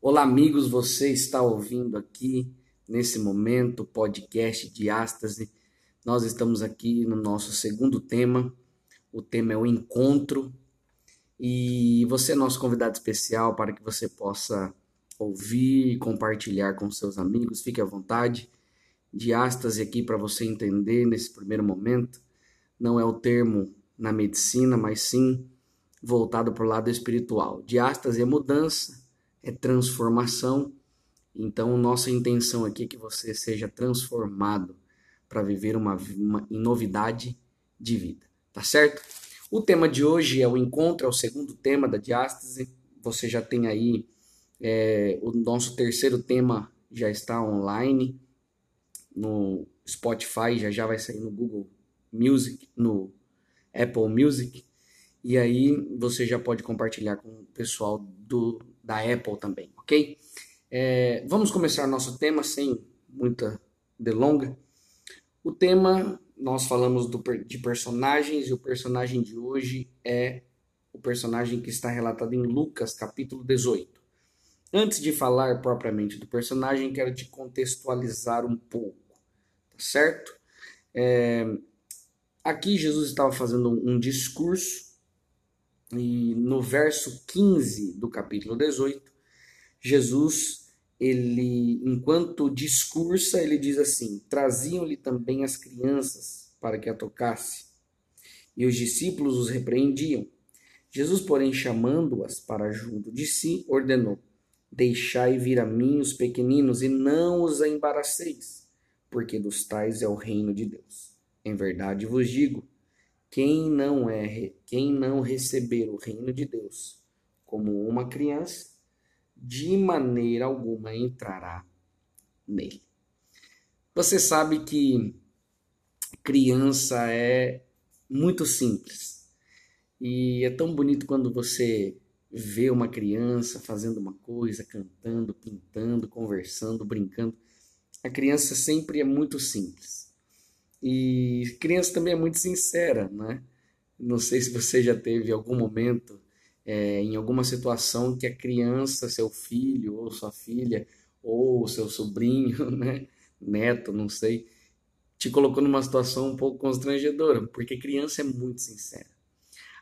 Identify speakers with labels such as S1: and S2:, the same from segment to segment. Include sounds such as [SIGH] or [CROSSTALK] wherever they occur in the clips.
S1: Olá, amigos, você está ouvindo aqui nesse momento o podcast de Ástase. Nós estamos aqui no nosso segundo tema. O tema é o encontro. E você é nosso convidado especial para que você possa ouvir e compartilhar com seus amigos. Fique à vontade. Diástase aqui para você entender nesse primeiro momento. Não é o termo na medicina, mas sim voltado para o lado espiritual. Diástase é mudança, é transformação. Então, nossa intenção aqui é que você seja transformado para viver uma, uma novidade de vida. Tá certo? O tema de hoje é o encontro, é o segundo tema da diástase. Você já tem aí é, o nosso terceiro tema já está online no Spotify, já já vai sair no Google Music, no Apple Music. E aí você já pode compartilhar com o pessoal do, da Apple também, ok? É, vamos começar nosso tema sem muita delonga. O tema, nós falamos do, de personagens e o personagem de hoje é o personagem que está relatado em Lucas, capítulo 18. Antes de falar propriamente do personagem, quero te contextualizar um pouco, tá certo? É, aqui Jesus estava fazendo um discurso e no verso 15 do capítulo 18, Jesus, ele, enquanto discursa, ele diz assim: Traziam-lhe também as crianças para que a tocasse, e os discípulos os repreendiam. Jesus, porém, chamando-as para junto de si, ordenou: Deixai vir a mim os pequeninos e não os embaraceis, porque dos tais é o reino de Deus. Em verdade vos digo quem não é, quem não receber o reino de Deus como uma criança, de maneira alguma entrará nele. Você sabe que criança é muito simples. E é tão bonito quando você vê uma criança fazendo uma coisa, cantando, pintando, conversando, brincando. A criança sempre é muito simples. E criança também é muito sincera, né? Não sei se você já teve algum momento, é, em alguma situação, que a criança, seu filho, ou sua filha, ou seu sobrinho, [LAUGHS] né? Neto, não sei, te colocou numa situação um pouco constrangedora, porque criança é muito sincera.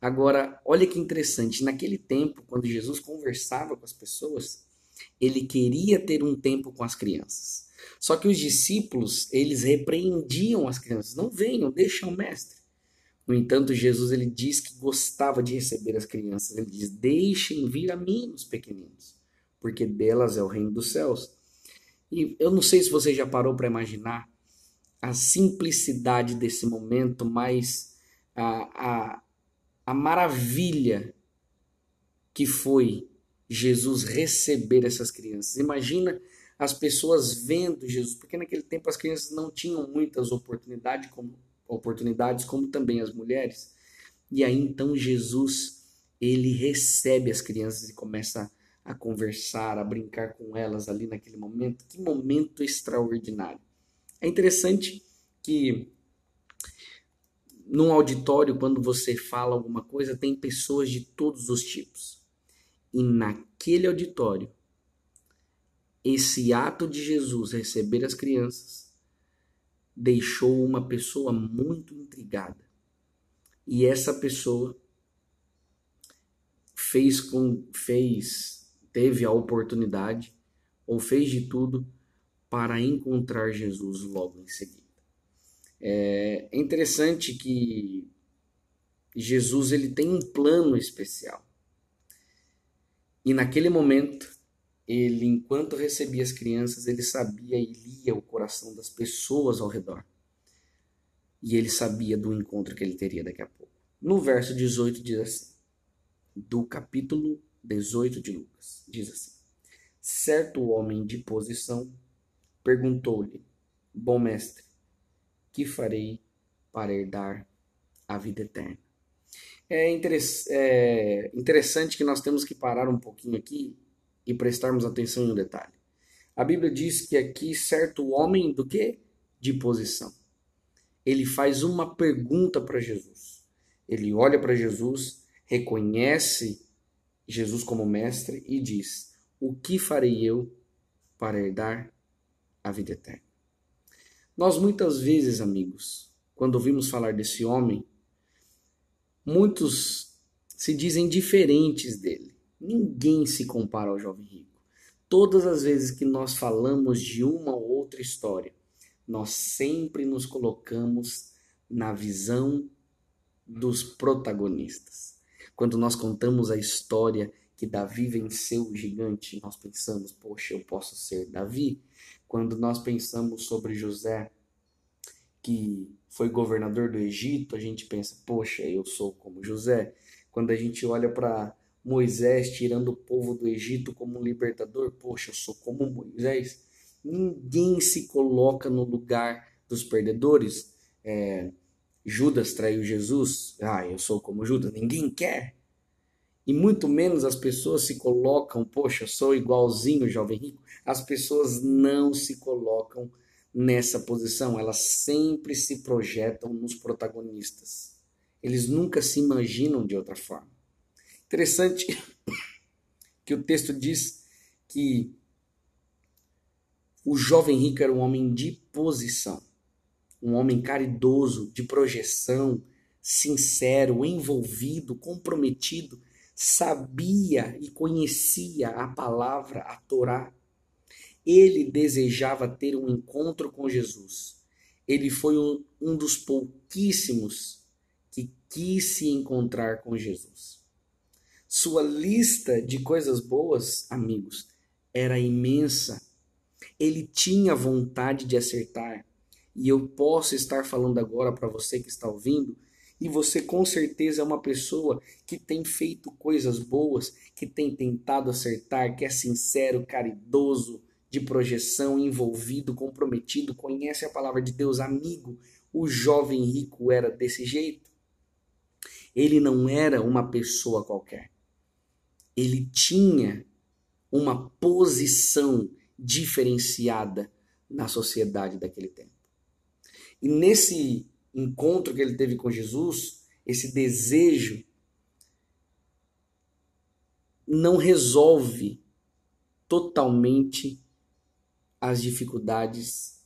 S1: Agora, olha que interessante, naquele tempo, quando Jesus conversava com as pessoas, ele queria ter um tempo com as crianças. Só que os discípulos, eles repreendiam as crianças, não venham, deixem o mestre. No entanto, Jesus ele diz que gostava de receber as crianças. Ele diz: "Deixem vir a mim os pequeninos, porque delas é o reino dos céus". E eu não sei se você já parou para imaginar a simplicidade desse momento, mas a, a, a maravilha que foi Jesus receber essas crianças. Imagina as pessoas vendo Jesus, porque naquele tempo as crianças não tinham muitas oportunidades como, oportunidades, como também as mulheres. E aí então Jesus, ele recebe as crianças e começa a conversar, a brincar com elas ali naquele momento. Que momento extraordinário. É interessante que num auditório, quando você fala alguma coisa, tem pessoas de todos os tipos. E naquele auditório, esse ato de Jesus receber as crianças deixou uma pessoa muito intrigada. E essa pessoa fez com fez teve a oportunidade ou fez de tudo para encontrar Jesus logo em seguida. É interessante que Jesus ele tem um plano especial. E naquele momento ele, enquanto recebia as crianças, ele sabia e lia o coração das pessoas ao redor. E ele sabia do encontro que ele teria daqui a pouco. No verso 18 diz assim, do capítulo 18 de Lucas, diz assim: Certo homem de posição perguntou-lhe: Bom mestre, que farei para herdar a vida eterna? É, é interessante que nós temos que parar um pouquinho aqui e prestarmos atenção em um detalhe. A Bíblia diz que aqui certo homem do que? De posição. Ele faz uma pergunta para Jesus. Ele olha para Jesus, reconhece Jesus como mestre e diz: O que farei eu para herdar a vida eterna? Nós muitas vezes, amigos, quando ouvimos falar desse homem, muitos se dizem diferentes dele. Ninguém se compara ao jovem rico. Todas as vezes que nós falamos de uma ou outra história, nós sempre nos colocamos na visão dos protagonistas. Quando nós contamos a história que Davi venceu o gigante, nós pensamos, poxa, eu posso ser Davi. Quando nós pensamos sobre José, que foi governador do Egito, a gente pensa, poxa, eu sou como José. Quando a gente olha para Moisés tirando o povo do Egito como um libertador, poxa, eu sou como Moisés. Ninguém se coloca no lugar dos perdedores. É, Judas traiu Jesus, ah, eu sou como Judas, ninguém quer. E muito menos as pessoas se colocam, poxa, eu sou igualzinho jovem rico. As pessoas não se colocam nessa posição, elas sempre se projetam nos protagonistas. Eles nunca se imaginam de outra forma. Interessante [LAUGHS] que o texto diz que o jovem rico era um homem de posição, um homem caridoso, de projeção, sincero, envolvido, comprometido, sabia e conhecia a palavra, a Torá. Ele desejava ter um encontro com Jesus. Ele foi um, um dos pouquíssimos que quis se encontrar com Jesus. Sua lista de coisas boas, amigos, era imensa. Ele tinha vontade de acertar. E eu posso estar falando agora para você que está ouvindo, e você com certeza é uma pessoa que tem feito coisas boas, que tem tentado acertar, que é sincero, caridoso, de projeção, envolvido, comprometido, conhece a palavra de Deus, amigo. O jovem rico era desse jeito. Ele não era uma pessoa qualquer. Ele tinha uma posição diferenciada na sociedade daquele tempo. E nesse encontro que ele teve com Jesus, esse desejo não resolve totalmente as dificuldades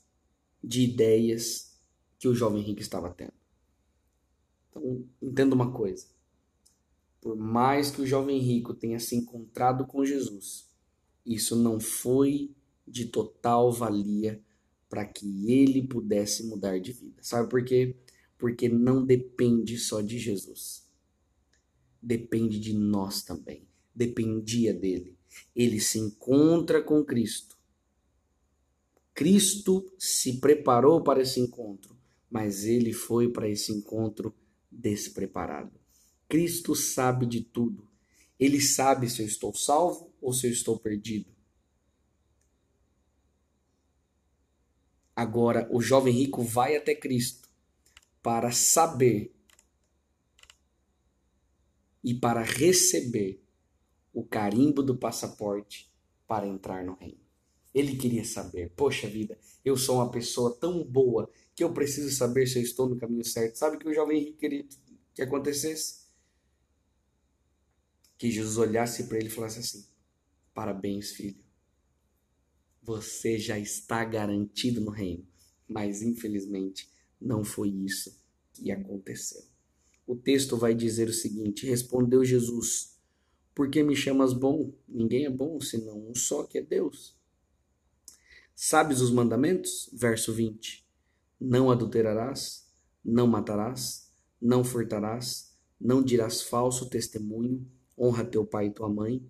S1: de ideias que o jovem rico estava tendo. Então, entenda uma coisa. Por mais que o jovem rico tenha se encontrado com Jesus, isso não foi de total valia para que ele pudesse mudar de vida. Sabe por quê? Porque não depende só de Jesus. Depende de nós também. Dependia dele. Ele se encontra com Cristo Cristo se preparou para esse encontro, mas ele foi para esse encontro despreparado. Cristo sabe de tudo. Ele sabe se eu estou salvo ou se eu estou perdido. Agora, o jovem rico vai até Cristo para saber e para receber o carimbo do passaporte para entrar no reino. Ele queria saber, poxa vida, eu sou uma pessoa tão boa que eu preciso saber se eu estou no caminho certo. Sabe que o jovem rico queria que acontecesse? Que Jesus olhasse para ele e falasse assim: Parabéns, filho. Você já está garantido no reino. Mas infelizmente não foi isso que aconteceu. O texto vai dizer o seguinte: Respondeu Jesus: Por que me chamas bom? Ninguém é bom senão um só que é Deus. Sabes os mandamentos? Verso 20. Não adulterarás, não matarás, não furtarás, não dirás falso testemunho, honra teu pai e tua mãe.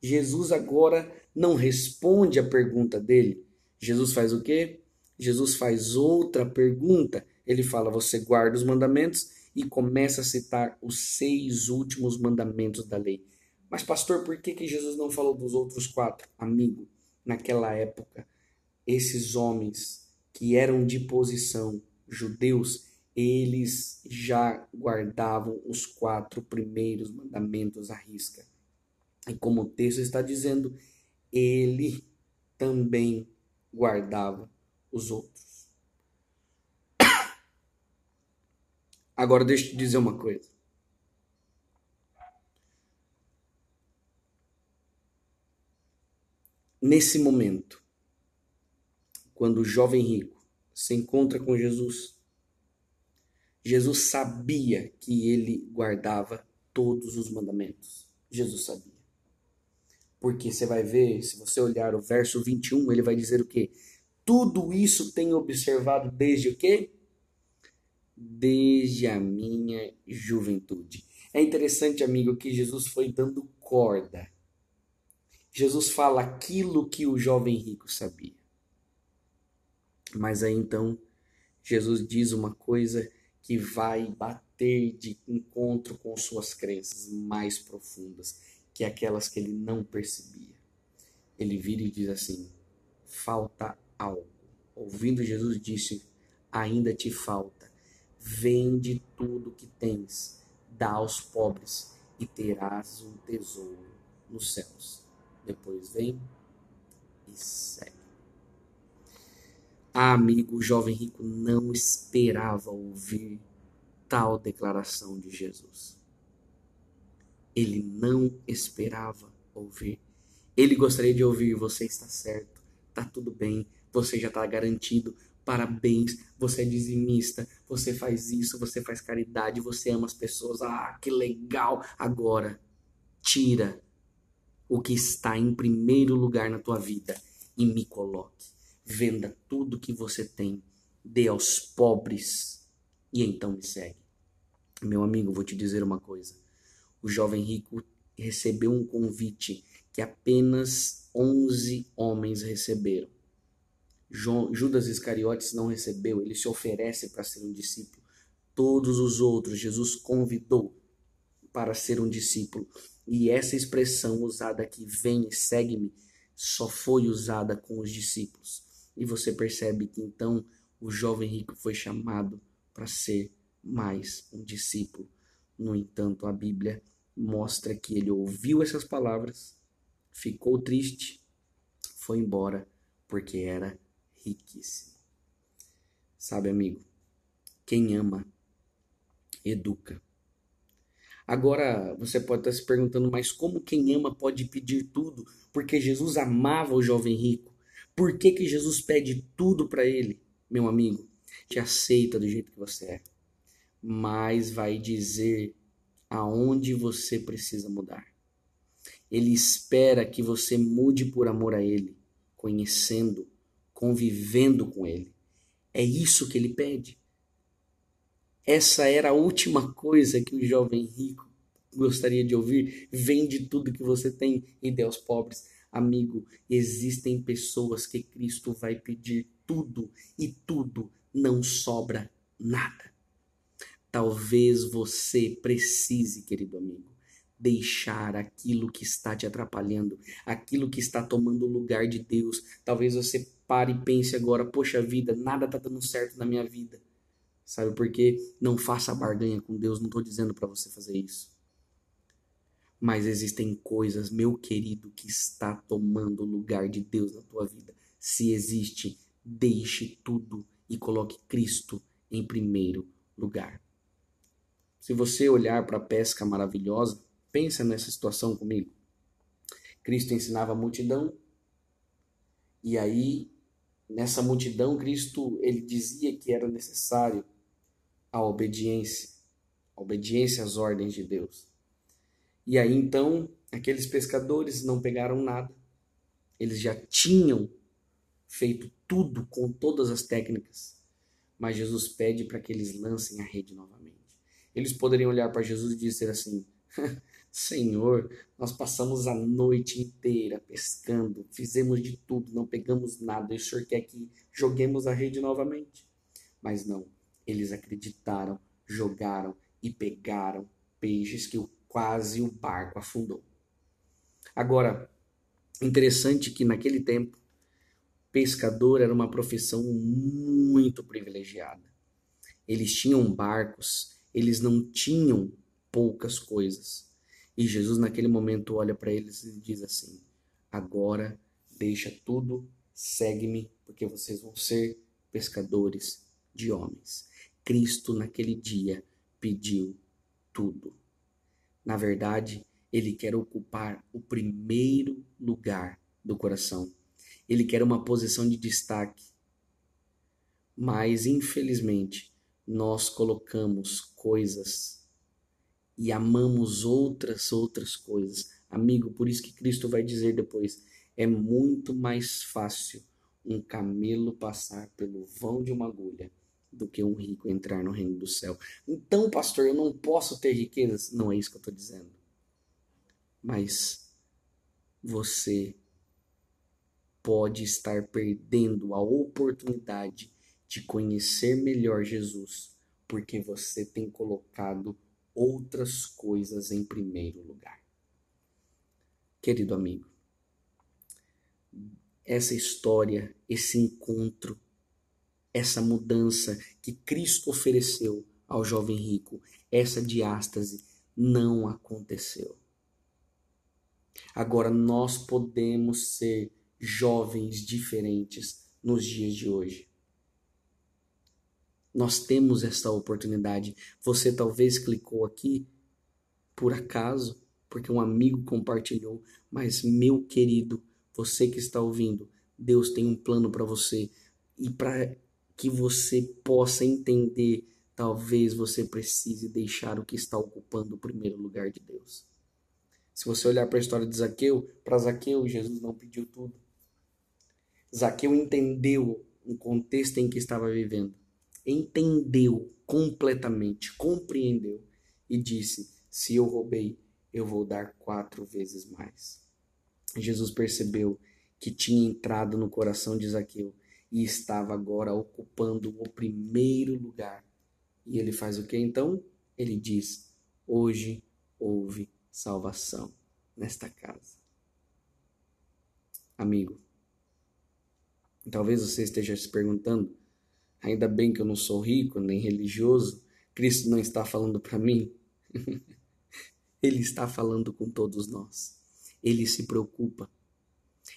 S1: Jesus agora não responde a pergunta dele. Jesus faz o quê? Jesus faz outra pergunta. Ele fala: Você guarda os mandamentos e começa a citar os seis últimos mandamentos da lei. Mas, pastor, por que, que Jesus não falou dos outros quatro? Amigo, naquela época, esses homens que eram de posição judeus, eles já guardavam os quatro primeiros mandamentos à risca. E como o texto está dizendo, ele também guardava os outros. [COUGHS] Agora deixa eu te dizer uma coisa. Nesse momento, quando o jovem rico se encontra com Jesus, Jesus sabia que ele guardava todos os mandamentos. Jesus sabia. Porque você vai ver, se você olhar o verso 21, ele vai dizer o quê? Tudo isso tenho observado desde o quê? Desde a minha juventude. É interessante, amigo, que Jesus foi dando corda. Jesus fala aquilo que o jovem rico sabia. Mas aí então, Jesus diz uma coisa que vai bater de encontro com suas crenças mais profundas que aquelas que ele não percebia. Ele vira e diz assim: falta algo. Ouvindo Jesus disse: ainda te falta. Vende tudo que tens, dá aos pobres e terás um tesouro nos céus. Depois vem e segue. Amigo, o jovem rico não esperava ouvir tal declaração de Jesus ele não esperava ouvir. Ele gostaria de ouvir: você está certo, tá tudo bem, você já está garantido, parabéns, você é dizimista, você faz isso, você faz caridade, você ama as pessoas, ah, que legal. Agora, tira o que está em primeiro lugar na tua vida e me coloque. Venda tudo que você tem, dê aos pobres e então me segue. Meu amigo, vou te dizer uma coisa o jovem rico recebeu um convite que apenas 11 homens receberam. Judas Iscariotes não recebeu, ele se oferece para ser um discípulo. Todos os outros Jesus convidou para ser um discípulo. E essa expressão usada aqui, vem e segue-me, só foi usada com os discípulos. E você percebe que então o jovem rico foi chamado para ser mais um discípulo. No entanto, a Bíblia mostra que ele ouviu essas palavras, ficou triste, foi embora, porque era riquíssimo. Sabe, amigo, quem ama, educa. Agora você pode estar se perguntando, mas como quem ama pode pedir tudo? Porque Jesus amava o jovem rico. Por que, que Jesus pede tudo para ele? Meu amigo, te aceita do jeito que você é, mas vai dizer aonde você precisa mudar. Ele espera que você mude por amor a Ele, conhecendo, convivendo com Ele. É isso que ele pede. Essa era a última coisa que o jovem rico gostaria de ouvir. Vende tudo que você tem e dê aos pobres. Amigo, existem pessoas que Cristo vai pedir tudo e tudo não sobra nada. Talvez você precise, querido amigo, deixar aquilo que está te atrapalhando, aquilo que está tomando o lugar de Deus. Talvez você pare e pense agora: poxa vida, nada está dando certo na minha vida. Sabe por quê? Não faça barganha com Deus, não estou dizendo para você fazer isso. Mas existem coisas, meu querido, que está tomando o lugar de Deus na tua vida. Se existe, deixe tudo e coloque Cristo em primeiro lugar. Se você olhar para a pesca maravilhosa, pensa nessa situação comigo. Cristo ensinava a multidão, e aí, nessa multidão, Cristo ele dizia que era necessário a obediência, a obediência às ordens de Deus. E aí então, aqueles pescadores não pegaram nada. Eles já tinham feito tudo com todas as técnicas, mas Jesus pede para que eles lancem a rede novamente. Eles poderiam olhar para Jesus e dizer assim: [LAUGHS] Senhor, nós passamos a noite inteira pescando, fizemos de tudo, não pegamos nada, e o Senhor quer que joguemos a rede novamente. Mas não, eles acreditaram, jogaram e pegaram peixes que quase o barco afundou. Agora, interessante que naquele tempo, pescador era uma profissão muito privilegiada. Eles tinham barcos eles não tinham poucas coisas. E Jesus, naquele momento, olha para eles e diz assim: Agora deixa tudo, segue-me, porque vocês vão ser pescadores de homens. Cristo, naquele dia, pediu tudo. Na verdade, ele quer ocupar o primeiro lugar do coração. Ele quer uma posição de destaque. Mas, infelizmente, nós colocamos coisas e amamos outras outras coisas. Amigo, por isso que Cristo vai dizer depois: é muito mais fácil um camelo passar pelo vão de uma agulha do que um rico entrar no reino do céu. Então, pastor, eu não posso ter riquezas. Não é isso que eu estou dizendo. Mas você pode estar perdendo a oportunidade de conhecer melhor Jesus, porque você tem colocado outras coisas em primeiro lugar. Querido amigo, essa história, esse encontro, essa mudança que Cristo ofereceu ao jovem rico, essa diástase não aconteceu. Agora nós podemos ser jovens diferentes nos dias de hoje. Nós temos essa oportunidade. Você talvez clicou aqui por acaso, porque um amigo compartilhou, mas meu querido, você que está ouvindo, Deus tem um plano para você e para que você possa entender, talvez você precise deixar o que está ocupando o primeiro lugar de Deus. Se você olhar para a história de Zaqueu, para Zaqueu, Jesus não pediu tudo. Zaqueu entendeu o contexto em que estava vivendo. Entendeu completamente, compreendeu e disse: Se eu roubei, eu vou dar quatro vezes mais. Jesus percebeu que tinha entrado no coração de Zaqueu e estava agora ocupando o primeiro lugar. E ele faz o que então? Ele diz: Hoje houve salvação nesta casa. Amigo, talvez você esteja se perguntando: ainda bem que eu não sou rico nem religioso, Cristo não está falando para mim. [LAUGHS] Ele está falando com todos nós. Ele se preocupa.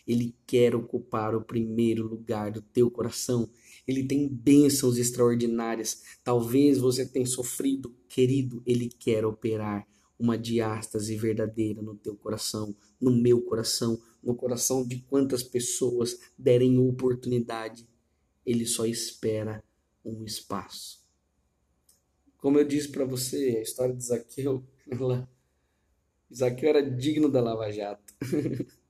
S1: Ele quer ocupar o primeiro lugar do teu coração. Ele tem bênçãos extraordinárias. Talvez você tenha sofrido, querido. Ele quer operar uma diástase verdadeira no teu coração, no meu coração, no coração de quantas pessoas derem oportunidade. Ele só espera um espaço. Como eu disse para você, a história de Zaqueu, [LAUGHS] ela, Zaqueu era digno da Lava Jato. [LAUGHS]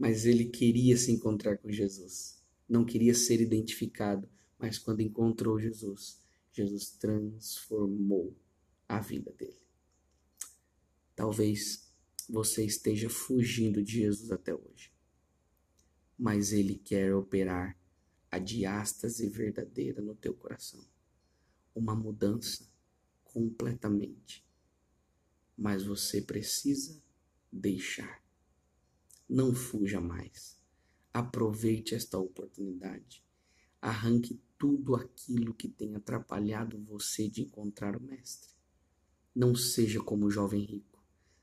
S1: mas ele queria se encontrar com Jesus. Não queria ser identificado, mas quando encontrou Jesus, Jesus transformou a vida dele. Talvez você esteja fugindo de Jesus até hoje, mas Ele quer operar a diástase verdadeira no teu coração, uma mudança completamente. Mas você precisa deixar. Não fuja mais. Aproveite esta oportunidade. Arranque tudo aquilo que tem atrapalhado você de encontrar o Mestre. Não seja como o jovem rico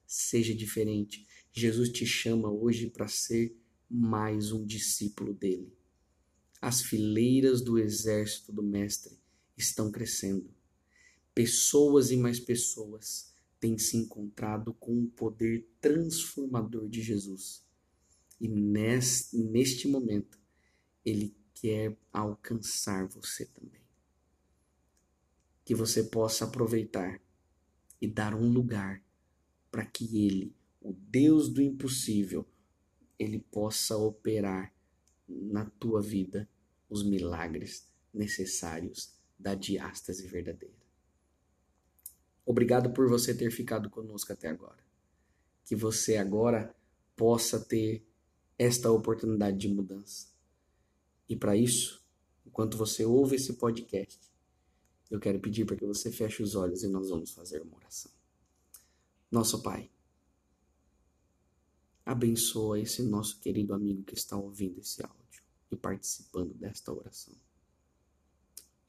S1: seja diferente. Jesus te chama hoje para ser mais um discípulo dele. As fileiras do exército do Mestre estão crescendo. Pessoas e mais pessoas têm se encontrado com o poder transformador de Jesus. E neste momento, ele quer alcançar você também. Que você possa aproveitar e dar um lugar para que ele, o Deus do impossível, ele possa operar na tua vida os milagres necessários da diástase verdadeira. Obrigado por você ter ficado conosco até agora. Que você agora possa ter esta oportunidade de mudança. E para isso, enquanto você ouve esse podcast, eu quero pedir para que você feche os olhos e nós vamos fazer uma oração. Nosso Pai, abençoa esse nosso querido amigo que está ouvindo esse áudio e participando desta oração.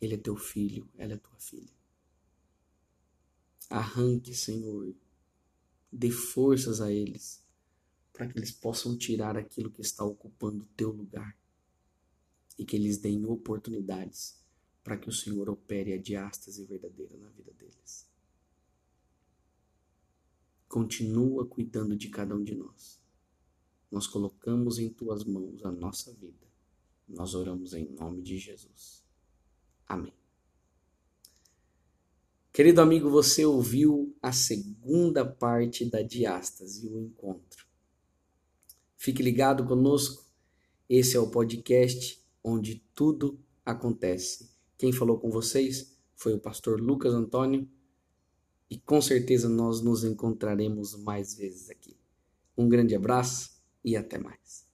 S1: Ele é teu filho, ela é tua filha. Arranque, Senhor, dê forças a eles para que eles possam tirar aquilo que está ocupando o teu lugar e que eles deem oportunidades para que o Senhor opere a diástase verdadeira na vida deles continua cuidando de cada um de nós. nós colocamos em tuas mãos a nossa vida. Nós oramos em nome de Jesus. Amém. Querido amigo, você ouviu a segunda parte da diástase, o encontro. Fique ligado conosco. Esse é o podcast onde tudo acontece. Quem falou com vocês foi o pastor Lucas Antônio e com certeza nós nos encontraremos mais vezes aqui. Um grande abraço e até mais.